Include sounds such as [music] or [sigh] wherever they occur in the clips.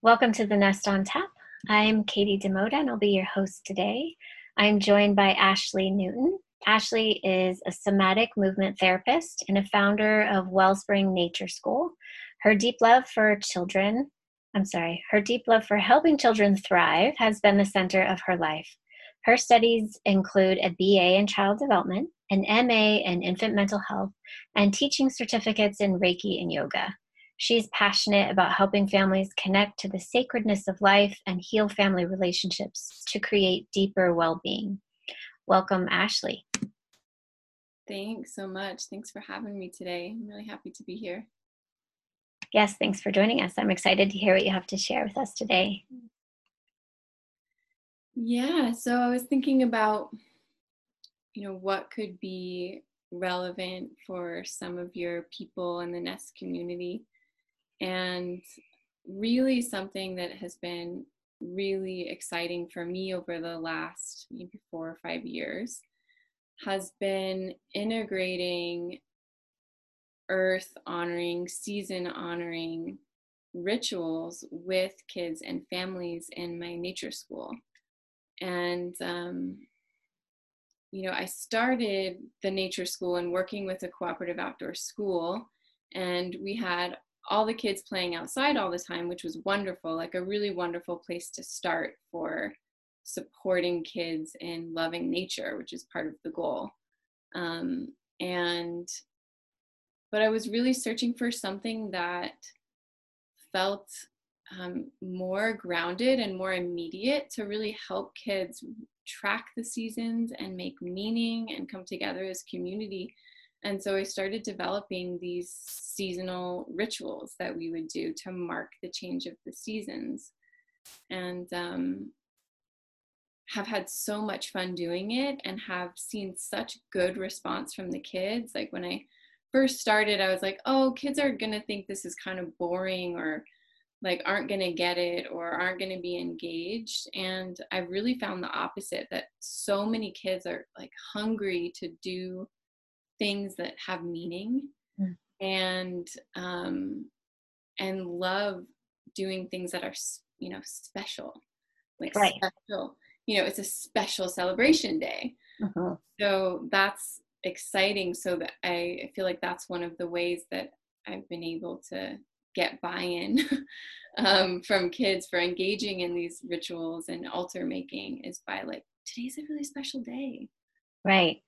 Welcome to the Nest on Tap. I'm Katie DaMota and I'll be your host today. I'm joined by Ashley Newton. Ashley is a somatic movement therapist and a founder of Wellspring Nature School. Her deep love for children, I'm sorry, her deep love for helping children thrive has been the center of her life. Her studies include a BA in child development, an MA in infant mental health, and teaching certificates in Reiki and yoga. She's passionate about helping families connect to the sacredness of life and heal family relationships to create deeper well being. Welcome, Ashley. Thanks so much. Thanks for having me today. I'm really happy to be here. Yes, thanks for joining us. I'm excited to hear what you have to share with us today. Yeah, so I was thinking about, you know, what could be relevant for some of your people in the Nest community and really something that has been really exciting for me over the last maybe four or five years has been integrating earth honoring, season honoring rituals with kids and families in my nature school. And, um, you know, I started the nature school and working with a cooperative outdoor school, and we had all the kids playing outside all the time, which was wonderful, like a really wonderful place to start for supporting kids in loving nature, which is part of the goal. Um, and, but I was really searching for something that felt um, more grounded and more immediate to really help kids track the seasons and make meaning and come together as community and so I started developing these seasonal rituals that we would do to mark the change of the seasons. And um, have had so much fun doing it and have seen such good response from the kids. Like when I first started, I was like, oh, kids are going to think this is kind of boring or like aren't going to get it or aren't going to be engaged and i've really found the opposite that so many kids are like hungry to do things that have meaning mm. and um, and love doing things that are you know special like right. special you know it's a special celebration day uh-huh. so that's exciting so that I feel like that's one of the ways that I've been able to get buy-in [laughs] um, from kids for engaging in these rituals and altar making is by like today's a really special day right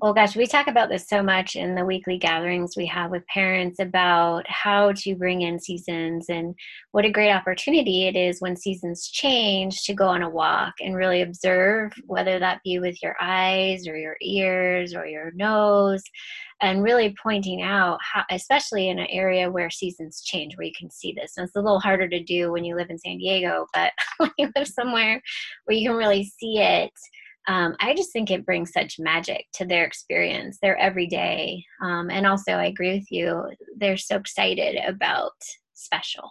well, gosh, we talk about this so much in the weekly gatherings we have with parents about how to bring in seasons and what a great opportunity it is when seasons change to go on a walk and really observe, whether that be with your eyes or your ears or your nose, and really pointing out how, especially in an area where seasons change, where you can see this. And it's a little harder to do when you live in San Diego, but [laughs] when you live somewhere where you can really see it um, I just think it brings such magic to their experience, their everyday. Um, and also, I agree with you, they're so excited about special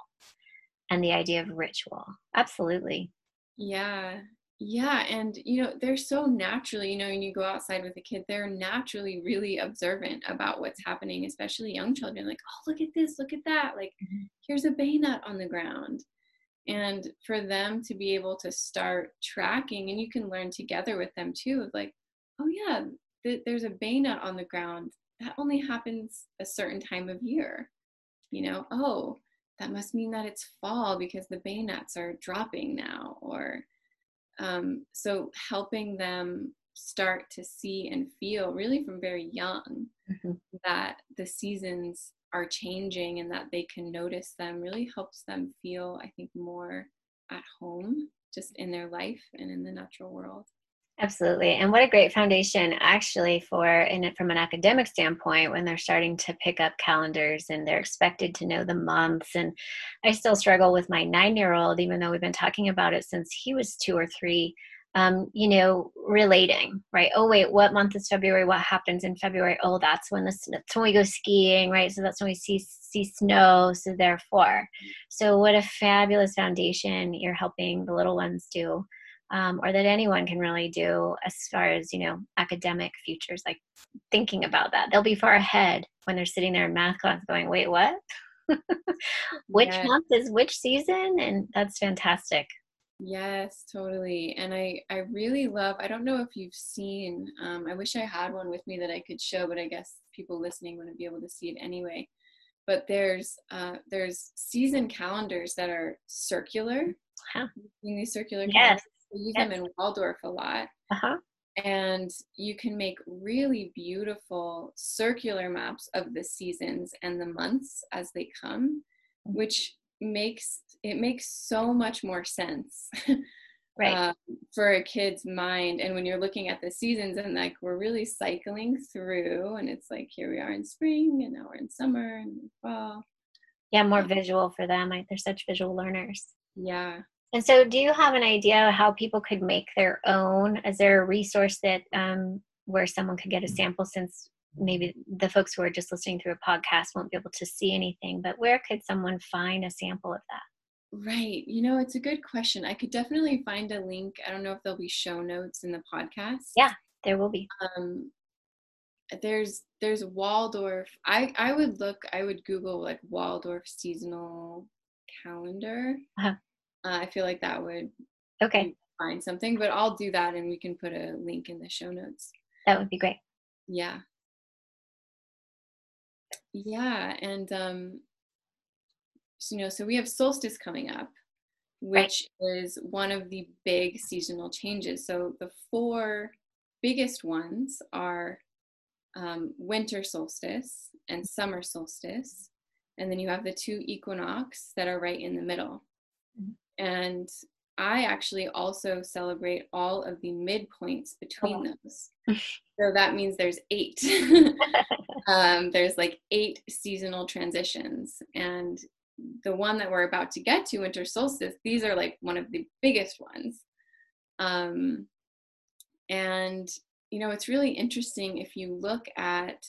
and the idea of ritual. Absolutely. Yeah. Yeah. And, you know, they're so naturally, you know, when you go outside with a kid, they're naturally really observant about what's happening, especially young children. Like, oh, look at this, look at that. Like, mm-hmm. here's a bay nut on the ground and for them to be able to start tracking and you can learn together with them too of like oh yeah th- there's a bay nut on the ground that only happens a certain time of year you know oh that must mean that it's fall because the bay nuts are dropping now or um, so helping them start to see and feel really from very young mm-hmm. that the seasons are changing and that they can notice them really helps them feel, I think, more at home just in their life and in the natural world. Absolutely. And what a great foundation actually for in it from an academic standpoint when they're starting to pick up calendars and they're expected to know the months. And I still struggle with my nine year old, even though we've been talking about it since he was two or three um, you know, relating, right? Oh, wait, what month is February? What happens in February? Oh, that's when the that's when we go skiing, right? So that's when we see see snow. So therefore, so what a fabulous foundation you're helping the little ones do, um, or that anyone can really do as far as you know academic futures. Like thinking about that, they'll be far ahead when they're sitting there in math class, going, "Wait, what?" [laughs] which month is which season, and that's fantastic. Yes, totally. And I, I really love, I don't know if you've seen, um, I wish I had one with me that I could show, but I guess people listening wouldn't be able to see it anyway. But there's, uh, there's season calendars that are circular. Huh. These circular yes. calendars. We use yes. them in Waldorf a lot. Uh-huh. And you can make really beautiful circular maps of the seasons and the months as they come, mm. which makes it makes so much more sense [laughs] right. um, for a kid's mind. And when you're looking at the seasons and like we're really cycling through and it's like here we are in spring and now we're in summer and fall. Yeah more visual for them they're such visual learners. Yeah. And so do you have an idea how people could make their own? Is there a resource that um, where someone could get a sample since maybe the folks who are just listening through a podcast won't be able to see anything, but where could someone find a sample of that? Right. You know, it's a good question. I could definitely find a link. I don't know if there'll be show notes in the podcast. Yeah, there will be. Um, there's there's Waldorf. I I would look. I would Google like Waldorf seasonal calendar. Uh-huh. Uh, I feel like that would okay find something, but I'll do that, and we can put a link in the show notes. That would be great. Yeah. Yeah, and um, so, you know, so we have solstice coming up, which right. is one of the big seasonal changes. So the four biggest ones are um, winter solstice and summer solstice, and then you have the two equinox that are right in the middle. Mm-hmm. And I actually also celebrate all of the midpoints between oh. those. [laughs] so that means there's eight. [laughs] um, there's like eight seasonal transitions. And the one that we're about to get to, winter solstice, these are like one of the biggest ones. Um, and, you know, it's really interesting if you look at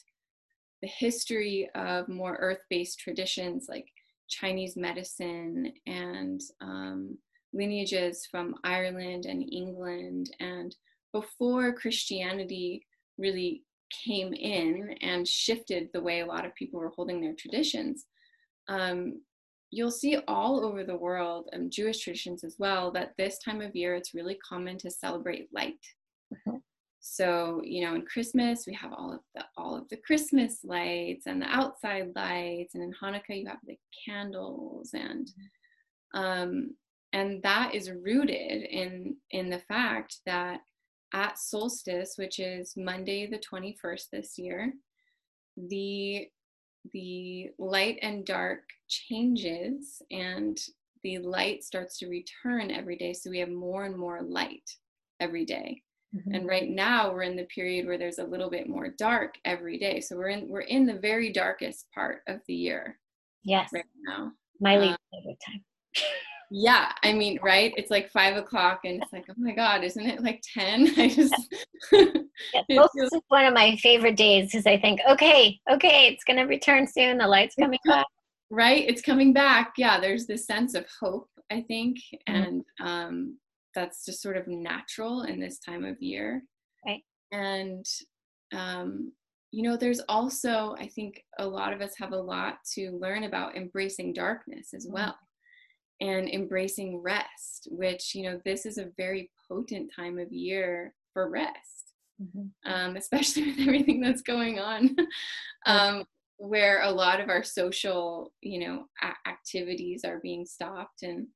the history of more earth based traditions like Chinese medicine and um, lineages from Ireland and England. And before Christianity really came in and shifted the way a lot of people were holding their traditions, um, you'll see all over the world, and Jewish traditions as well, that this time of year it's really common to celebrate light. Mm-hmm. So, you know, in Christmas we have all of the all of the Christmas lights and the outside lights, and in Hanukkah you have the candles and um, and that is rooted in in the fact that at solstice which is monday the 21st this year the the light and dark changes and the light starts to return every day. So we have more and more light every day. Mm-hmm. and right now we're in the period where there's a little bit more dark every day. So we're in we're in the very darkest part of the year yes. right now. My least um, favorite time [laughs] yeah i mean right? It's like five o'clock and it's like oh my god isn't it like 10 [laughs] i just yeah, [laughs] this is one of my favorite days because i think okay okay it's going to return soon the light's coming back. [laughs] right? It's coming back. Yeah there's this sense of hope i think mm-hmm. and um, that's just sort of natural in this time of year. Right. And um, you know there's also i think a lot of us have a lot to learn about embracing darkness as mm-hmm. And embracing rest, which, you know, this is a very potent time of year for rest, mm-hmm. um, especially [laughs] with everything that's going on, [laughs] um, where a lot of our social, you know, a- activities are being stopped. And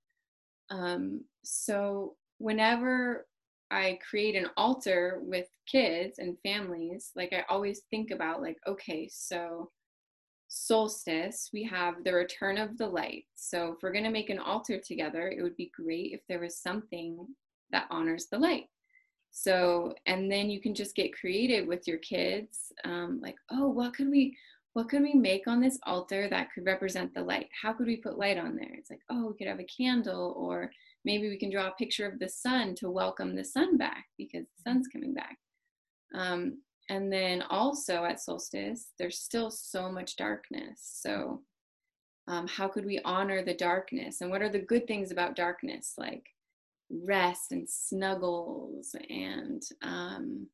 um, so whenever I create an altar with kids and families, like I always think about, like, okay, so solstice, we have the return of the light. So if we're going to make an altar together, it would be great if there was something that honors the light. So, and then you can just get creative with your kids. Um, like, oh, what could we, what could we make on this altar that could represent the light? How could we put light on there? It's like, oh, we could have a candle, or maybe we can draw a picture of the sun to welcome the sun back because the sun's coming back. Um, and then also at solstice there's still so much darkness. So um, how could we honor the darkness? And what are the good things about darkness? Like rest and snuggles and um,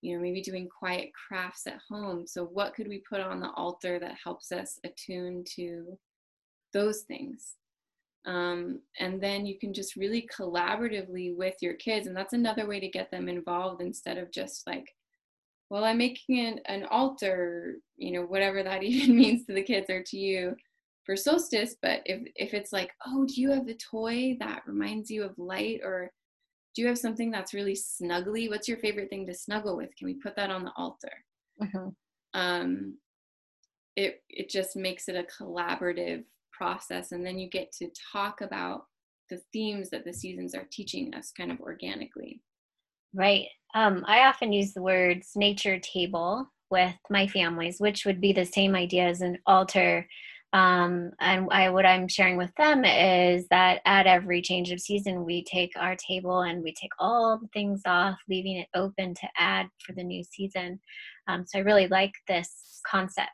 you know maybe doing quiet crafts at home. So what could we put on the altar that helps us attune to those things? Um, and then you can just really collaboratively with your kids and that's another way to get them involved instead of just like well i'm making an, an altar you know whatever that [laughs] even means to the kids or to you for solstice but if if it's like oh do you have the toy that reminds you of light? or do you have something that's really snuggly? What's your favorite thing to snuggle with? Can we put that on the altar? Mm-hmm. um, it it just makes it a collaborative process and then you get to talk about the themes that the seasons are teaching us kind of organically. Right um, i often use the words nature table with my families which would be the same idea as an altar um, and I, what I'm sharing with them is that at every change of season, we take our table and we take all the things off, leaving it open to add for the new season. Um, so I really like this concept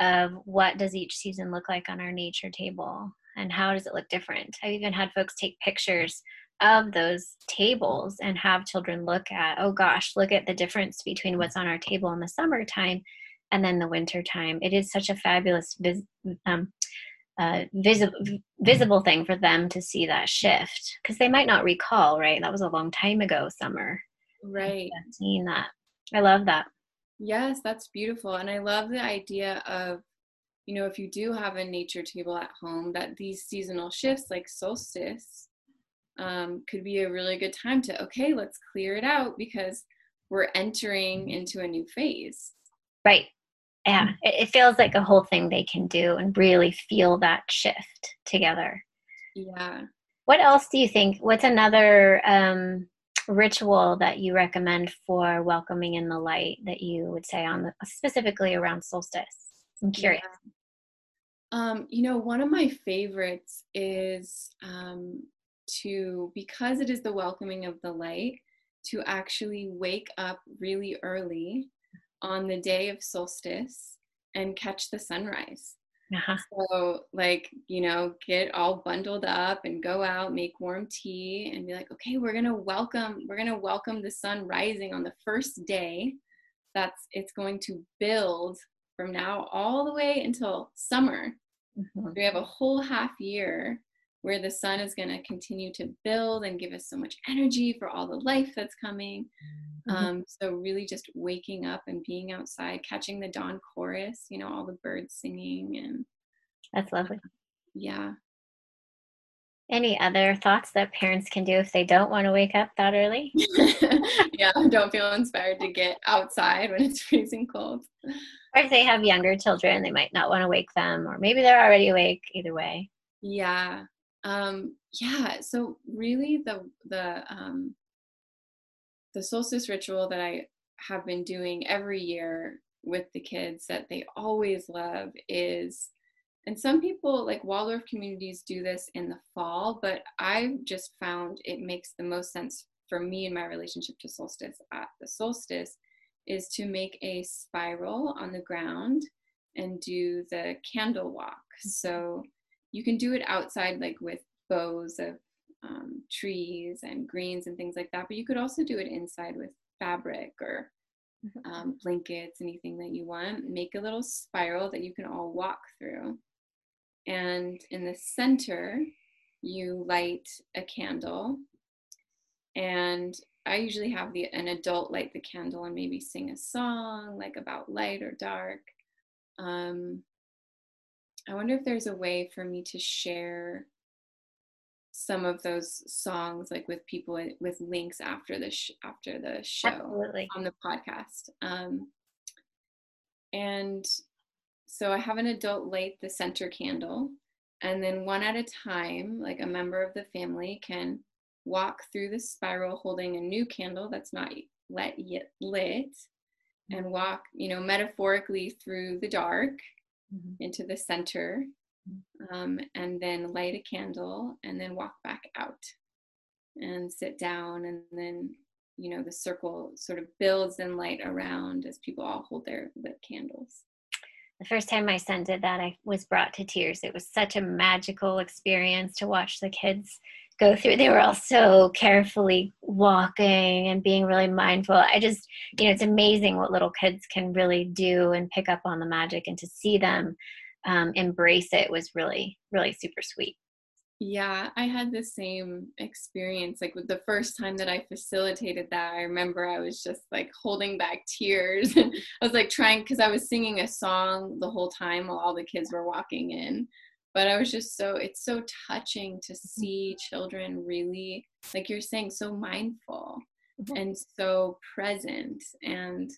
of what does each season look like on our nature table and how does it look different. I've even had folks take pictures of those tables and have children look at, oh gosh, look at the difference between what's on our table in the summertime and then the winter time. It is such a fabulous vis- um, uh, visible visible thing for them to see that shift because they might not recall. Right, that was a long time ago. Summer, right? Seeing that, I love that. Yes, that's beautiful, and I love the idea of you know if you do have a nature table at home that these seasonal shifts like solstice um, could be a really good time to okay let's clear it out because we're entering into a new phase. Right. Yeah it, feels like a whole thing they can do and really feel that shift together. Yeah. What else do you think? What's another um, ritual that you recommend for welcoming in the light that you would say on the, specifically around solstice? I'm curious. Yeah. um, you know one of my favorites is um, to because it is the welcoming of the light to actually wake up really early on the day of solstice and catch the sunrise. Uh-huh. So, like, you know, get all bundled up and go out, make warm tea, and be like, okay, we're gonna welcome, we're gonna welcome the sun rising on the first day. That's it's going to build from now all the way until summer. Mm-hmm. We have a whole half year where the sun is going to continue to build and give us so much energy for all the life that's coming. Mm-hmm. Um, so, really, just waking up and being outside, catching the dawn chorus, you know, all the birds singing. And that's lovely. [laughs] Yeah. Any other thoughts that parents can do if they don't want to wake up that early? [laughs] yeah, don't feel inspired to get outside when it's [laughs] freezing cold. Or if they have younger children, they might not want to wake them, or maybe they're already awake, either way. Yeah, um, yeah, so really the the um, the solstice ritual that I have been doing every year with the kids that they always love is and some people like Waldorf communities do this in the fall, but I've just found it makes the most sense for me in my relationship to solstice at the solstice is to make a spiral on the ground and do the candle walk. So you can do it outside like with boughs of um, trees and greens and things like that but you could also do it inside with fabric or mm-hmm. um, blankets anything that you want. Make a little spiral that you can all walk through. And in the center you light a candle. And i usually have the an adult light the candle and maybe sing a song like about light or dark. Um, I wonder if there's a way for me to share some of those songs like with people with links after the sh- after the show Absolutely. on the podcast. Um, and so I have an adult light the center candle, and then one at a time, like a member of the family can walk through the spiral holding a new candle that's not let yet lit, and walk, you know, metaphorically through the dark mm-hmm. into the center, um, and then light a candle, and then walk back out and sit down, and then you know the circle sort of builds in light around as people all hold their lit candles. The first time my son did that, I was brought to tears. It was such a magical experience to watch the kids go through they were all so carefully walking and being really mindful i just you know it's amazing what little kids can really do and pick up on the magic and to see them um, embrace it was really really super sweet yeah, I had the same experience. Like with the first time that I facilitated that, I remember I was just like holding back tears. [laughs] I was like trying because I was singing a song the whole time while all the kids were walking in. But I was just so, it's so touching to mm-hmm. see children really, like you're saying, so mindful mm-hmm. and so present. And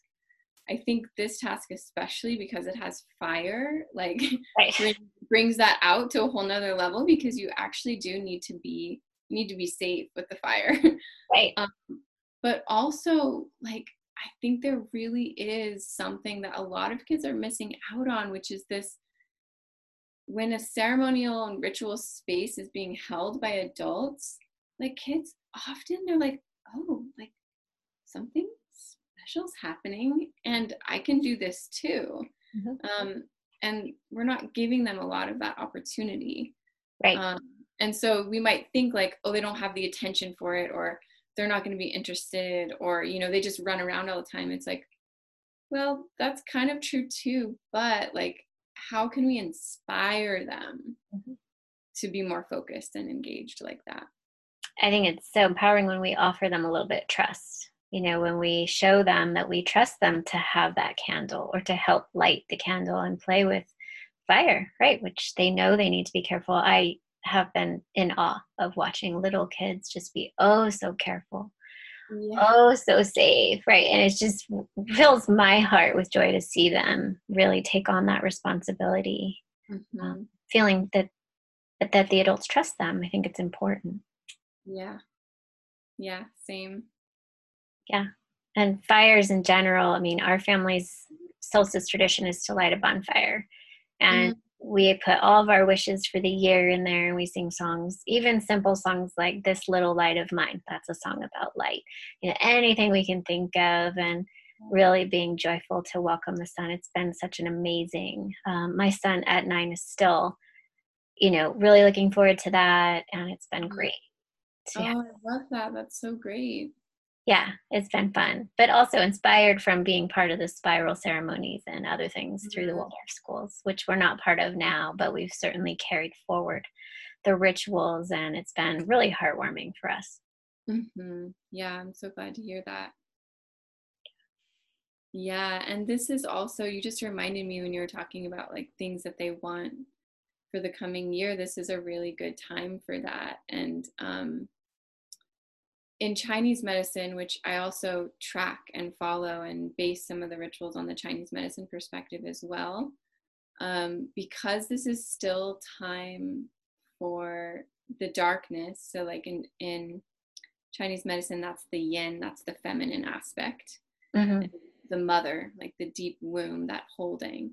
I think this task, especially because it has fire, like right. brings that out to a whole nother level because you actually do need to be need to be safe with the fire. [laughs] Right. Um, but also, like I think there really is something that a lot of kids are missing out on, which is this when a ceremonial and ritual space is being held by adults, like kids often they're like, oh, like something special's happening and I can do this too. Mm-hmm. Um, and we're not giving them a lot of that opportunity. Right. Um, and so we might think like, oh, they don't have the attention for it or they're not going to be interested or, you know, they just run around all the time. It's like, well, that's kind of true too. But like, how can we inspire them mm-hmm. to be more focused and engaged like that? I think it's so empowering when we offer them a little bit of trust you know, when we show them that we trust them to have that candle or to help light the candle and play with fire, right? Which they know they need to be careful. I have been in awe of watching little kids just be oh so careful. Yeah. Oh, so safe, right? And it just fills my heart with joy to see them really take on that responsibility, mm-hmm. um, feeling that that the adults trust them. I think it's important. Yeah, yeah, same yeah and fires in general i mean our family's solstice tradition is to light a bonfire and mm we put all of our wishes for the year in there and we sing songs even simple songs like this little light of mine. That's a song about light. You know anything we can think of and really being joyful to welcome the sun. It's been such an amazing um, my son at nine is still you know really looking forward to that and it's been mm. great. Oh i love that. That's so great yeah, it's been fun, but also inspired from being part of the spiral ceremonies and other things through the mm-hmm. Waldorf schools, which we're not part of now, but we've certainly carried forward the rituals, and it's been really heartwarming for us. Mm-hmm. Yeah, I'm so glad to hear that. Yeah, and this is also, you just reminded me when you were talking about like things that they want for the coming year. This is a really good time for that. And, um, in Chinese medicine, which I also track and follow and base some of the rituals on the Chinese medicine perspective as well, um, because this is still time for the darkness. So, like in, in Chinese medicine, that's the yin, that's the feminine aspect, mm-hmm. the mother, like the deep womb, that holding.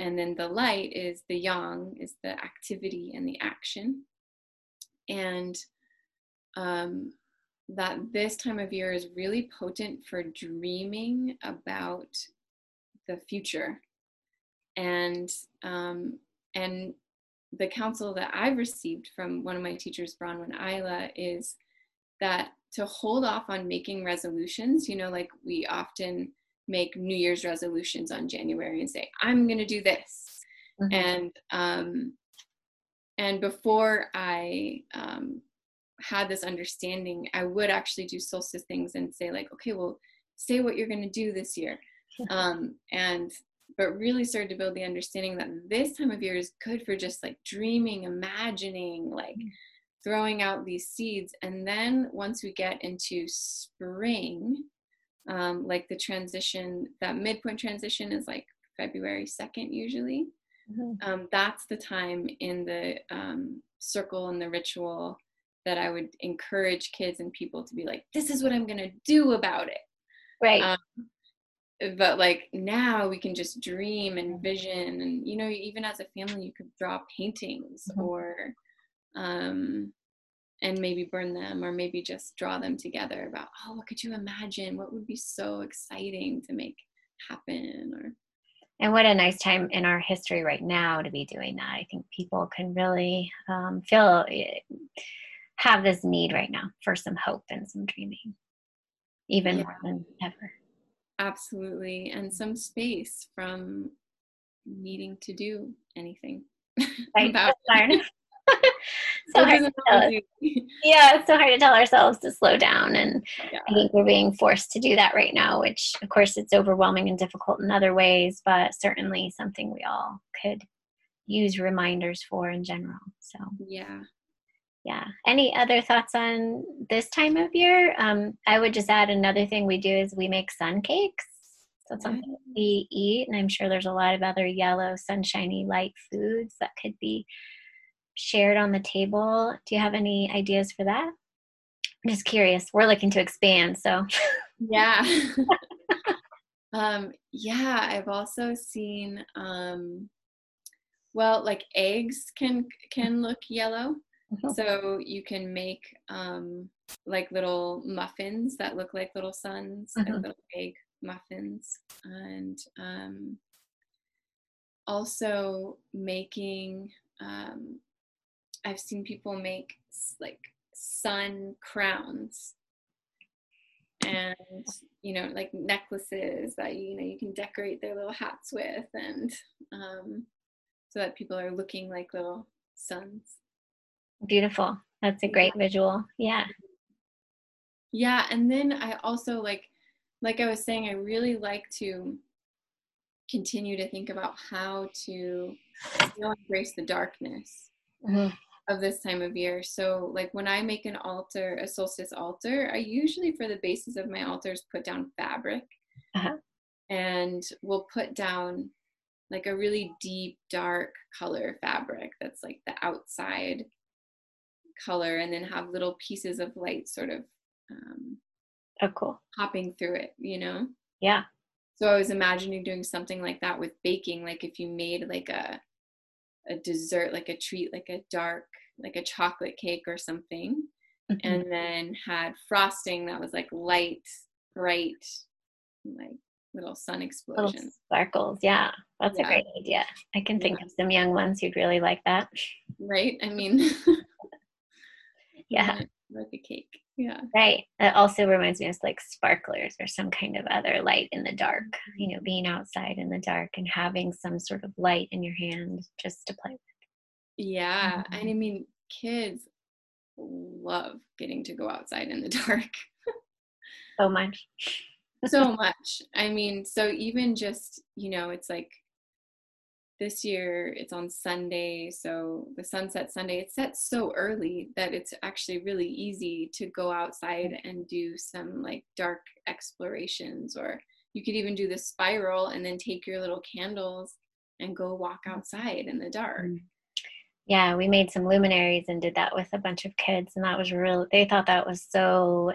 And then the light is the yang, is the activity and the action. And um, that this time of year is really potent for dreaming about the future and um, and the counsel that I've received from one of my teachers, Bronwyn Ila, is that to hold off on making resolutions, you know, like we often make New Year's resolutions on January and say, I'm going to do this. Mm-hmm. And, um, and before I um, had this understanding, I would actually do solstice things and say like, okay, well, say what you're going to do this year. [laughs] Um, and but really started to build the understanding that this time of year is good for just like dreaming, imagining, like mm. throwing out these seeds. And then once we get into spring, um, like the transition, that midpoint transition is like February 2nd usually. Mm-hmm. Um, that's the time in the um, circle and the ritual that I would encourage kids and people to be like, this is what I'm going to do about it. Right. Um, but like now we can just dream and vision and you know even as a family you could draw paintings mm-hmm. or um and maybe burn them or maybe just draw them together about oh what could you imagine what would be so exciting to make happen or and what a nice time in our history right now to be doing that i think people can really um, feel eh, have this need right now for some hope and some dreaming, even yeah. more than ever. Absolutely. And some space from needing to do anything [laughs] Right. about That's hard. [laughs] [laughs] it. so hard to tell always us. do- Yeah, it's so hard to tell ourselves to slow down and yeah. I think we're being forced to do that right now, which of course it's overwhelming and difficult in other ways, but certainly something we all could use reminders for in general. So yeah yeah. Any other thoughts on this time of year? Um, I would just add another thing we do is we make sun cakes. So it's something we eat, and I'm sure there's a lot of other yellow, sunshiny, light foods that could be shared on the table. Do you have any ideas for that? I'm just curious. We're looking to expand, so yeah [laughs] um yeah i've also seen um well like eggs can can look yellow. So you can make um like little muffins that look like little suns like Mhm. little egg muffins. And um also making um i've seen people make like sun crowns. And you know like necklaces that you know you can decorate their little hats with and um so that people are looking like little suns beautiful. That's a great visual. Yeah. yeah and then i also like like i was saying i really like to continue to think about how to still embrace the darkness Mhm. of this time of year. So, like when I make an altar, a solstice altar, I usually for the basis of my altars put down fabric Uh-huh. and we'll put down like a really deep, dark color fabric that's like the outside color, and then have little pieces of light sort of um, Oh, cool. hopping through it, you know? Yeah. So I was imagining doing something like that with baking, like if you made like a a dessert, like a treat, like a dark, like a chocolate cake or something, Mhm. and then had frosting that was like light, bright, like little sun Little explosions. sparkles. Yeah. That's Yeah. a great idea. I can think Yeah. of some young ones who'd really like that. Right? I mean, [laughs] Yeah. like a cake. Yeah. Right. It also reminds me of like sparklers or some kind of other light in the dark, you know, being outside in the dark and having some sort of light in your hand just to play with. Yeah. And I Mhm. mean, kids love getting to go outside in the [laughs] dark. So much. [laughs] so much. I mean, so even just, you know, it's like this year it's on Sunday, so the sunset Sunday, it sets so early that it's actually really easy to go outside mm. and do some like dark explorations or you could even do the spiral and then take your little candles and go walk mm. outside in the dark. Mm. Yeah, we made some luminaries and did that with a bunch of kids, and that was real. They thought that was so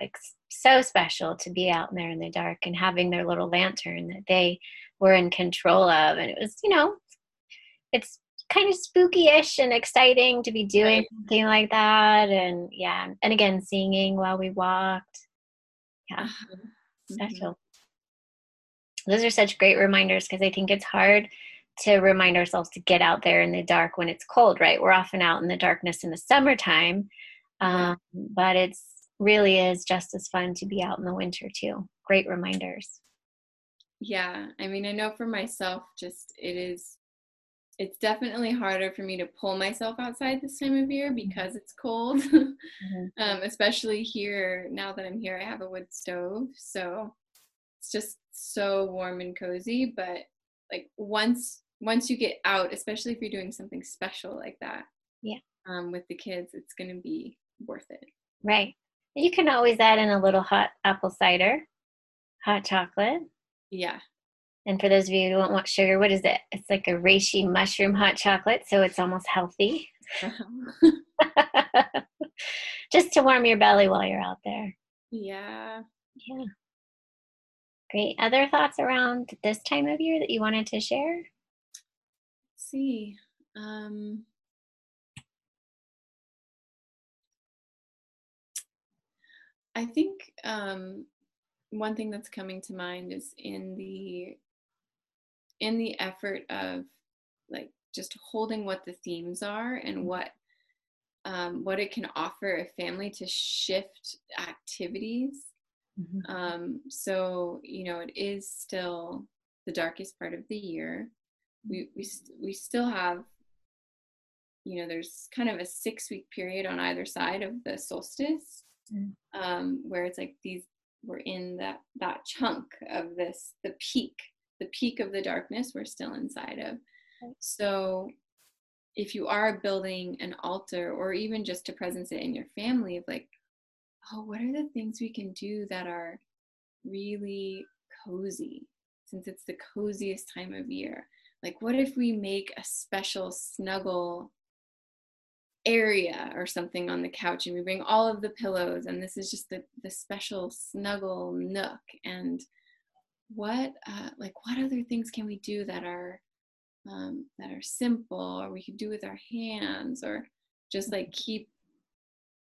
so special to be out there in the dark and having their little lantern that they were in control of, and it was, you know, it's kind of spooky-ish and exciting to be doing Right. something like that, and yeah, and again singing while we walked. Yeah. Mhm. special. Those are such great reminders because I think it's hard to remind ourselves to get out there in the dark when it's cold, right? We're often out in the darkness in the summertime, um, but it's really is just as fun to be out in the winter too. Great reminders. Yeah, I mean, I know for myself, just it is, it's definitely harder for me to pull myself outside this time of year because it's cold. [laughs] um, especially here, now that I'm here, I have a wood stove. So it's just so warm and cozy. But like once, once you get out, especially if you're doing something special like that, Yeah. um, with the kids, it's going to be worth it. Right. You can always add in a little hot apple cider, hot chocolate. Yeah. And for those of you who don't want sugar, what is it? It's like a reishi mushroom hot chocolate, so it's almost healthy. [laughs] Just to warm your belly while you're out there. yeah. Yeah. Great. Other thoughts around this time of year that you wanted to share? Let's see. Um, I think um, one thing that's coming to mind is in the in the effort of like just holding what the themes are and what um, what it can offer a family to shift activities. Um, so you know, it is still the darkest part of the year, we we we still have you know there's kind of a six week period on either side of the solstice mm. um, where it's like these we're in that that chunk of this the peak the peak of the darkness we're still inside of. So if you are building an altar or even just to presence it in your family of like oh what are the things we can do that are really cozy since it's the coziest time of year? Like what if we make a special snuggle area or something on the couch and we bring all of the pillows and this is just the, the special snuggle nook and what uh, like what other things can we do that are um, that are simple or we could do with our hands or just like keep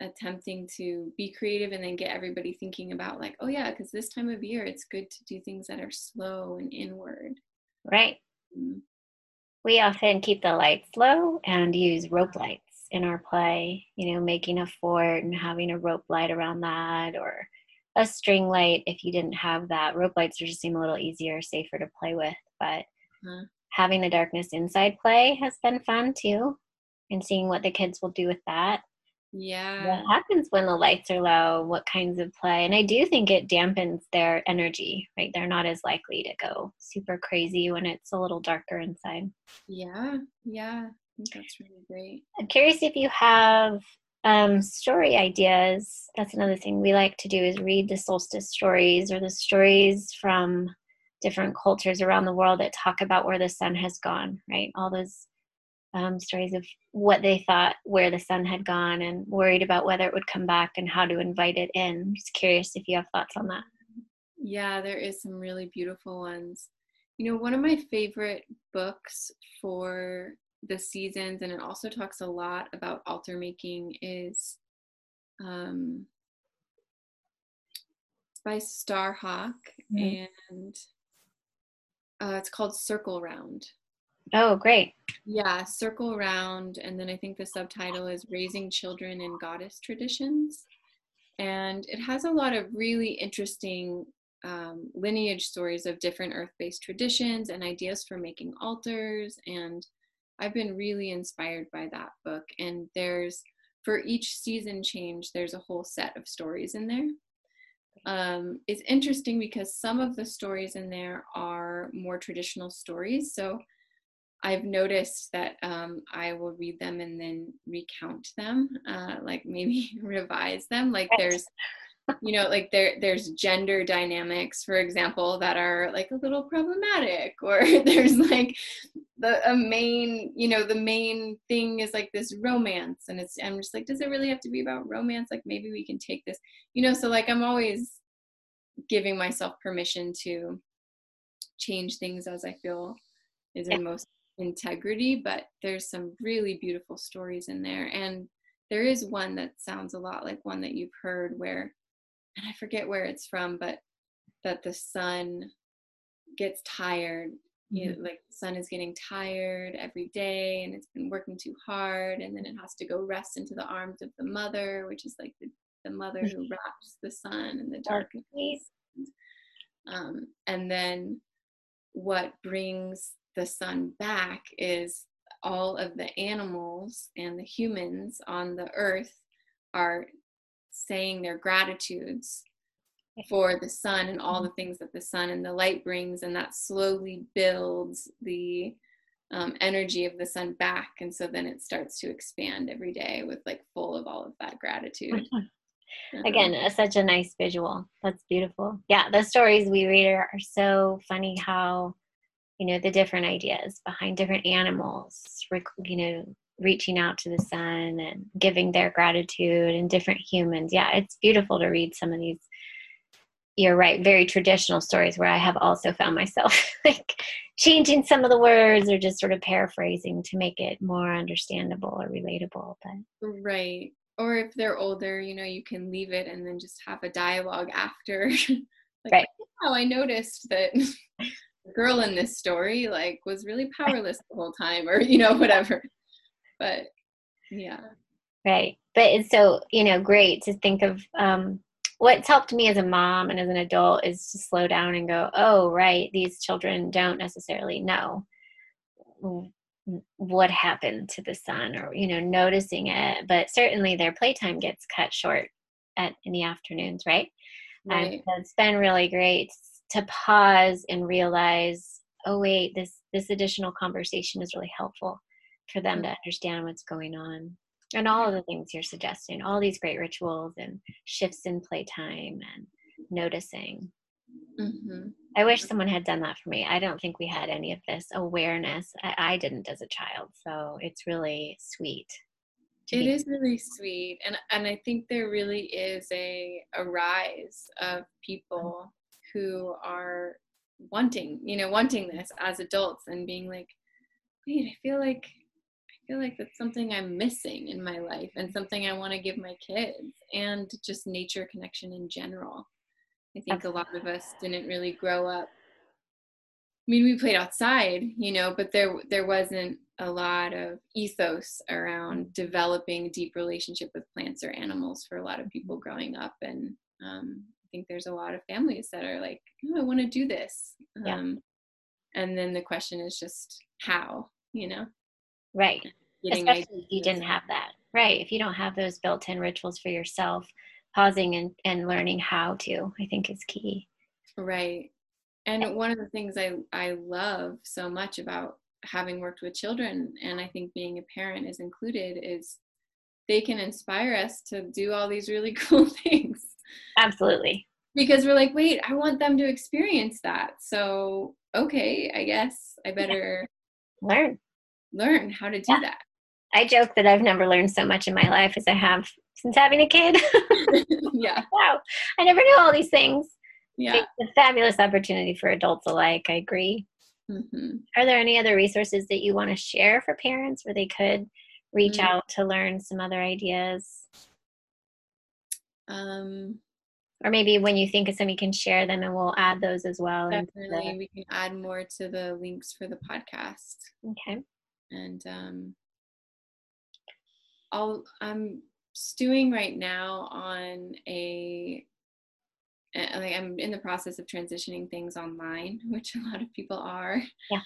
attempting to be creative and then get everybody thinking about like oh yeah because this time of year it's good to do things that are slow and inward. Right. Mm-hmm. we often keep the lights low and use rope lights in our play, you know, making a fort and having a rope light around that or a string light if you didn't have that. Rope lights are just seem a little easier, safer to play with, but mm-hmm. having the darkness inside play has been fun too and seeing what the kids will do with that. Yeah. What happens when the lights are low? What kinds of play? And I do think it dampens their energy, right? They're not as likely to go super crazy when it's a little darker inside. Yeah. Yeah I think that's really great. I'm curious if you have um, story ideas. That's another thing we like to do is read the solstice stories or the stories from different cultures around the world that talk about where the sun has gone, right? All those um, stories of what they thought where the sun had gone and worried about whether it would come back and how to invite it in. I'm just curious if you have thoughts on that. Yeah, there is some really beautiful ones. You know, one of my favorite books for the seasons, and it also talks a lot about altar making, is um, it's by Starhawk, mm-hmm. and uh, it's called Circle Round. Oh, great. Yeah, Circle Round, and then I think the subtitle is Raising Children in Goddess Traditions. And it has a lot of really interesting um, lineage stories of different earth based traditions and ideas for making altars and I've been really inspired by that book. And there's, for each season change, there's a whole set of stories in there. Um, it's interesting because some of the stories in there are more traditional stories. So I've noticed that um, I will read them and then recount them, uh, like maybe [laughs] revise them. Like there's you know like there there's gender dynamics for example that are like a little problematic or [laughs] there's like the a main you know the main thing is like this romance and it's i'm just like does it really have to be about romance? Like maybe we can take this you know so like i'm always giving myself permission to change things as i feel is in most integrity but there's some really beautiful stories in there and there is one that sounds a lot like one that you've heard where and I forget where it's from, but that the sun gets tired. Mm-hmm. You know, like the sun is getting tired every day and it's been working too hard and then it has to go rest into the arms of the mother, which is like the, the mother who [laughs] wraps the sun in the darkness. Um, and then what brings the sun back is all of the animals and the humans on the earth are saying their gratitudes for the sun and all the mm-hmm. things that the sun and the light brings and that slowly builds the um, energy of the sun back. And so then it starts to expand every day with like full of all of that gratitude. Again uh, such a nice visual. That's beautiful. Yeah the stories we read are, are so funny how you know the different ideas behind different animals you know reaching out to the sun and giving their gratitude and different humans. Yeah, it's beautiful to read some of these. You're right, very traditional stories where I have also found myself [laughs] like changing some of the words or just sort of paraphrasing to make it more understandable or relatable. But right. Or if they're older, you know, you can leave it and then just have a dialogue after. [laughs] like, right. Oh, I noticed that [laughs] the girl in this story like was really powerless the whole time or you know whatever but yeah. Right. But it's so you know great to think of um what's helped me as a mom and as an adult is to slow down and go oh right these children don't necessarily know what happened to the sun or you know noticing it. But certainly their playtime gets cut short at in the afternoons right, right. Um, so it's been really great to pause and realize oh wait this this additional conversation is really helpful for them to understand what's going on. And all of the things you're suggesting all these great rituals and shifts in playtime and noticing. Mm-hmm. i wish someone had done that for me. I don't think we had any of this awareness. I, I didn't as a child so it's really sweet it is really sweet and and i think there really is a a rise of people who are wanting you know wanting this as adults and being like wait i feel like feel like that's something i'm missing in my life and something i want to give my kids and just nature connection in general. I think a lot of us didn't really grow up i mean we played outside you know but there there wasn't a lot of ethos around developing deep relationship with plants or animals for a lot of people growing up. And um, i think there's a lot of families that are like oh, i want to do this. Yeah. um, and then the question is just how you know? Right especially if you didn't have that. Right if you don't have those built-in rituals for yourself pausing and, and learning how to i think is key. Right and one of the things i i love so much about having worked with children and i think being a parent is included is they can inspire us to do all these really [laughs] cool things. Absolutely. Because we're like wait i want them to experience that. So okay i guess i better yeah. learn. learn how to do yeah. that i joke that i've never learned so much in my life as i have since having a kid [laughs] yeah wow i never knew all these things yeah it's a fabulous opportunity for adults alike i agree Mm-hmm. Are there any other resources that you want to share for parents where they could reach mm-hmm. out to learn some other ideas? Um, or maybe when you think of some, you can share them and we'll add those as well. Definitely, the... we can add more to the links for the podcast. Okay. And um, I'll, I'm stewing right now on a like I'm in the process of transitioning things online, [laughs] which a lot of people are. Yeah.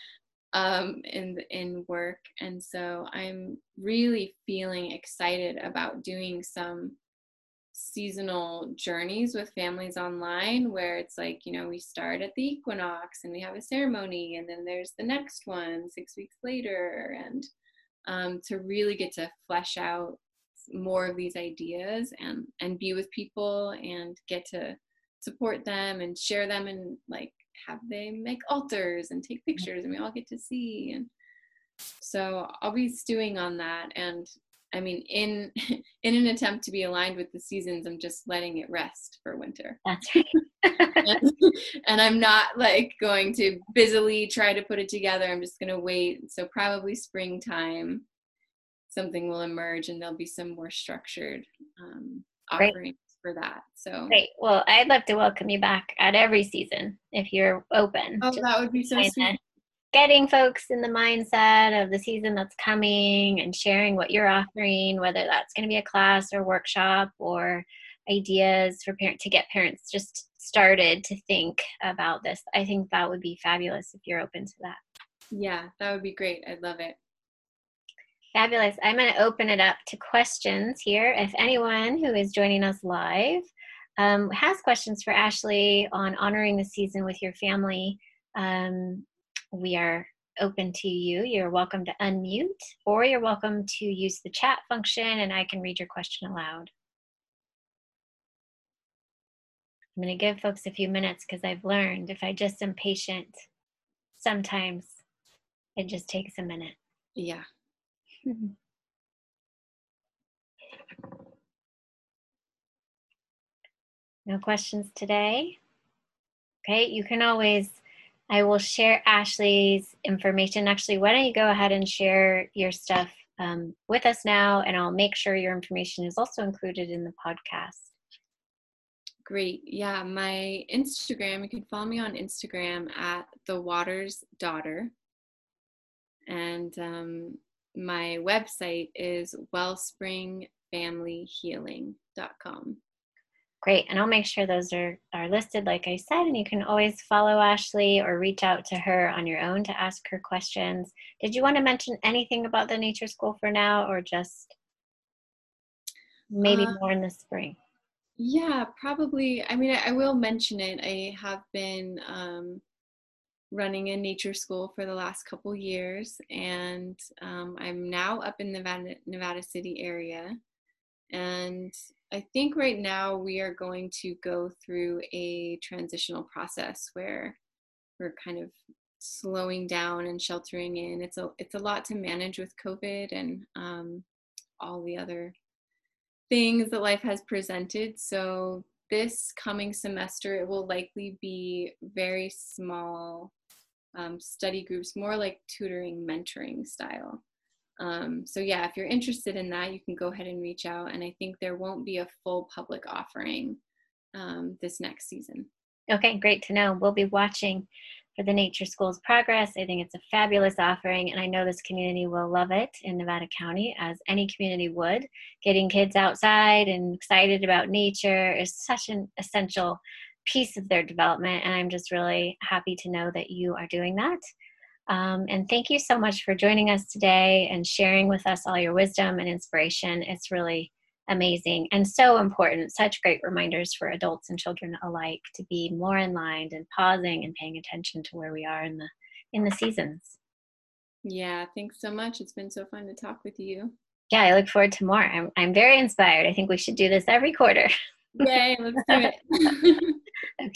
Um, in in work, and so I'm really feeling excited about doing some seasonal journeys with families online where it's like you know we start at the equinox and we have a ceremony and then there's the next one six weeks later and um, to really get to flesh out more of these ideas and and be with people and get to support them and share them and like have they make altars and take pictures and we all get to see. And so i'll be stewing on that and i mean in [laughs] in an attempt to be aligned with the seasons i'm just letting it rest for winter that's right [laughs] [laughs] and, and i'm not like going to busily try to put it together i'm just going to wait so probably springtime something will emerge and there'll be some more structured um, offerings for that. So great. Well, I'd love to welcome you back at every season if you're open. Oh, that would be so sweet. Getting folks in the mindset of the season that's coming and sharing what you're offering, whether that's going to be a class or workshop or ideas for parent to get parents just started to think about this. I think that would be fabulous if you're open to that. Yeah, that would be great. I'd love it. Fabulous. I'm going to open it up to questions here. If anyone who is joining us live um, has questions for Ashley on honoring the season with your family, um, we are open to you. You're welcome to unmute or you're welcome to use the chat function and I can read your question aloud. I'm going to give folks a few minutes because I've learned if I just am patient, sometimes it just takes a minute. Yeah. [laughs] No questions today? Okay, you can always, I will share Ashley's information. Actually, why don't you go ahead and share your stuff um, with us now, and I'll make sure your information is also included in the podcast. Great. Yeah, my Instagram, you can follow me on Instagram at the Waters Daughter. And um, my website is wellspringfamilyhealing.com. Great. And I'll make sure those are, are listed, like I said. And you can always follow Ashley or reach out to her on your own to ask her questions. Did you want to mention anything about the nature school for now or just maybe uh, more in the spring? Yeah, probably. I mean, I, I will mention it. I have been um, running a nature school for the last couple years, and um, I'm now up in the Nevada, Nevada City area. And I think right now we are going to go through a transitional process where we're kind of slowing down and sheltering in. It's a it's a lot to manage with COVID and um, all the other things that life has presented. So this coming semester, it will likely be very small um, study groups, more like tutoring, mentoring style. Um, so yeah, if you're interested in that, you can go ahead and reach out. And I think there won't be a full public offering um, this next season. Okay, great to know. We'll be watching for the Nature School's progress. I think it's a fabulous offering, and I know this community will love it in Nevada County, as any community would. Getting kids outside and excited about nature is such an essential piece of their development, and I'm just really happy to know that you are doing that. Um, and thank you so much for joining us today and sharing with us all your wisdom and inspiration. It's really amazing and so important. Such great reminders for adults and children alike to be more in line and pausing and paying attention to where we are in the in the seasons. Yeah, thanks so much. It's been so fun to talk with you. Yeah, I look forward to more. I'm I'm very inspired. I think we should do this every quarter. Yay, let's do it. [laughs] [laughs] [laughs]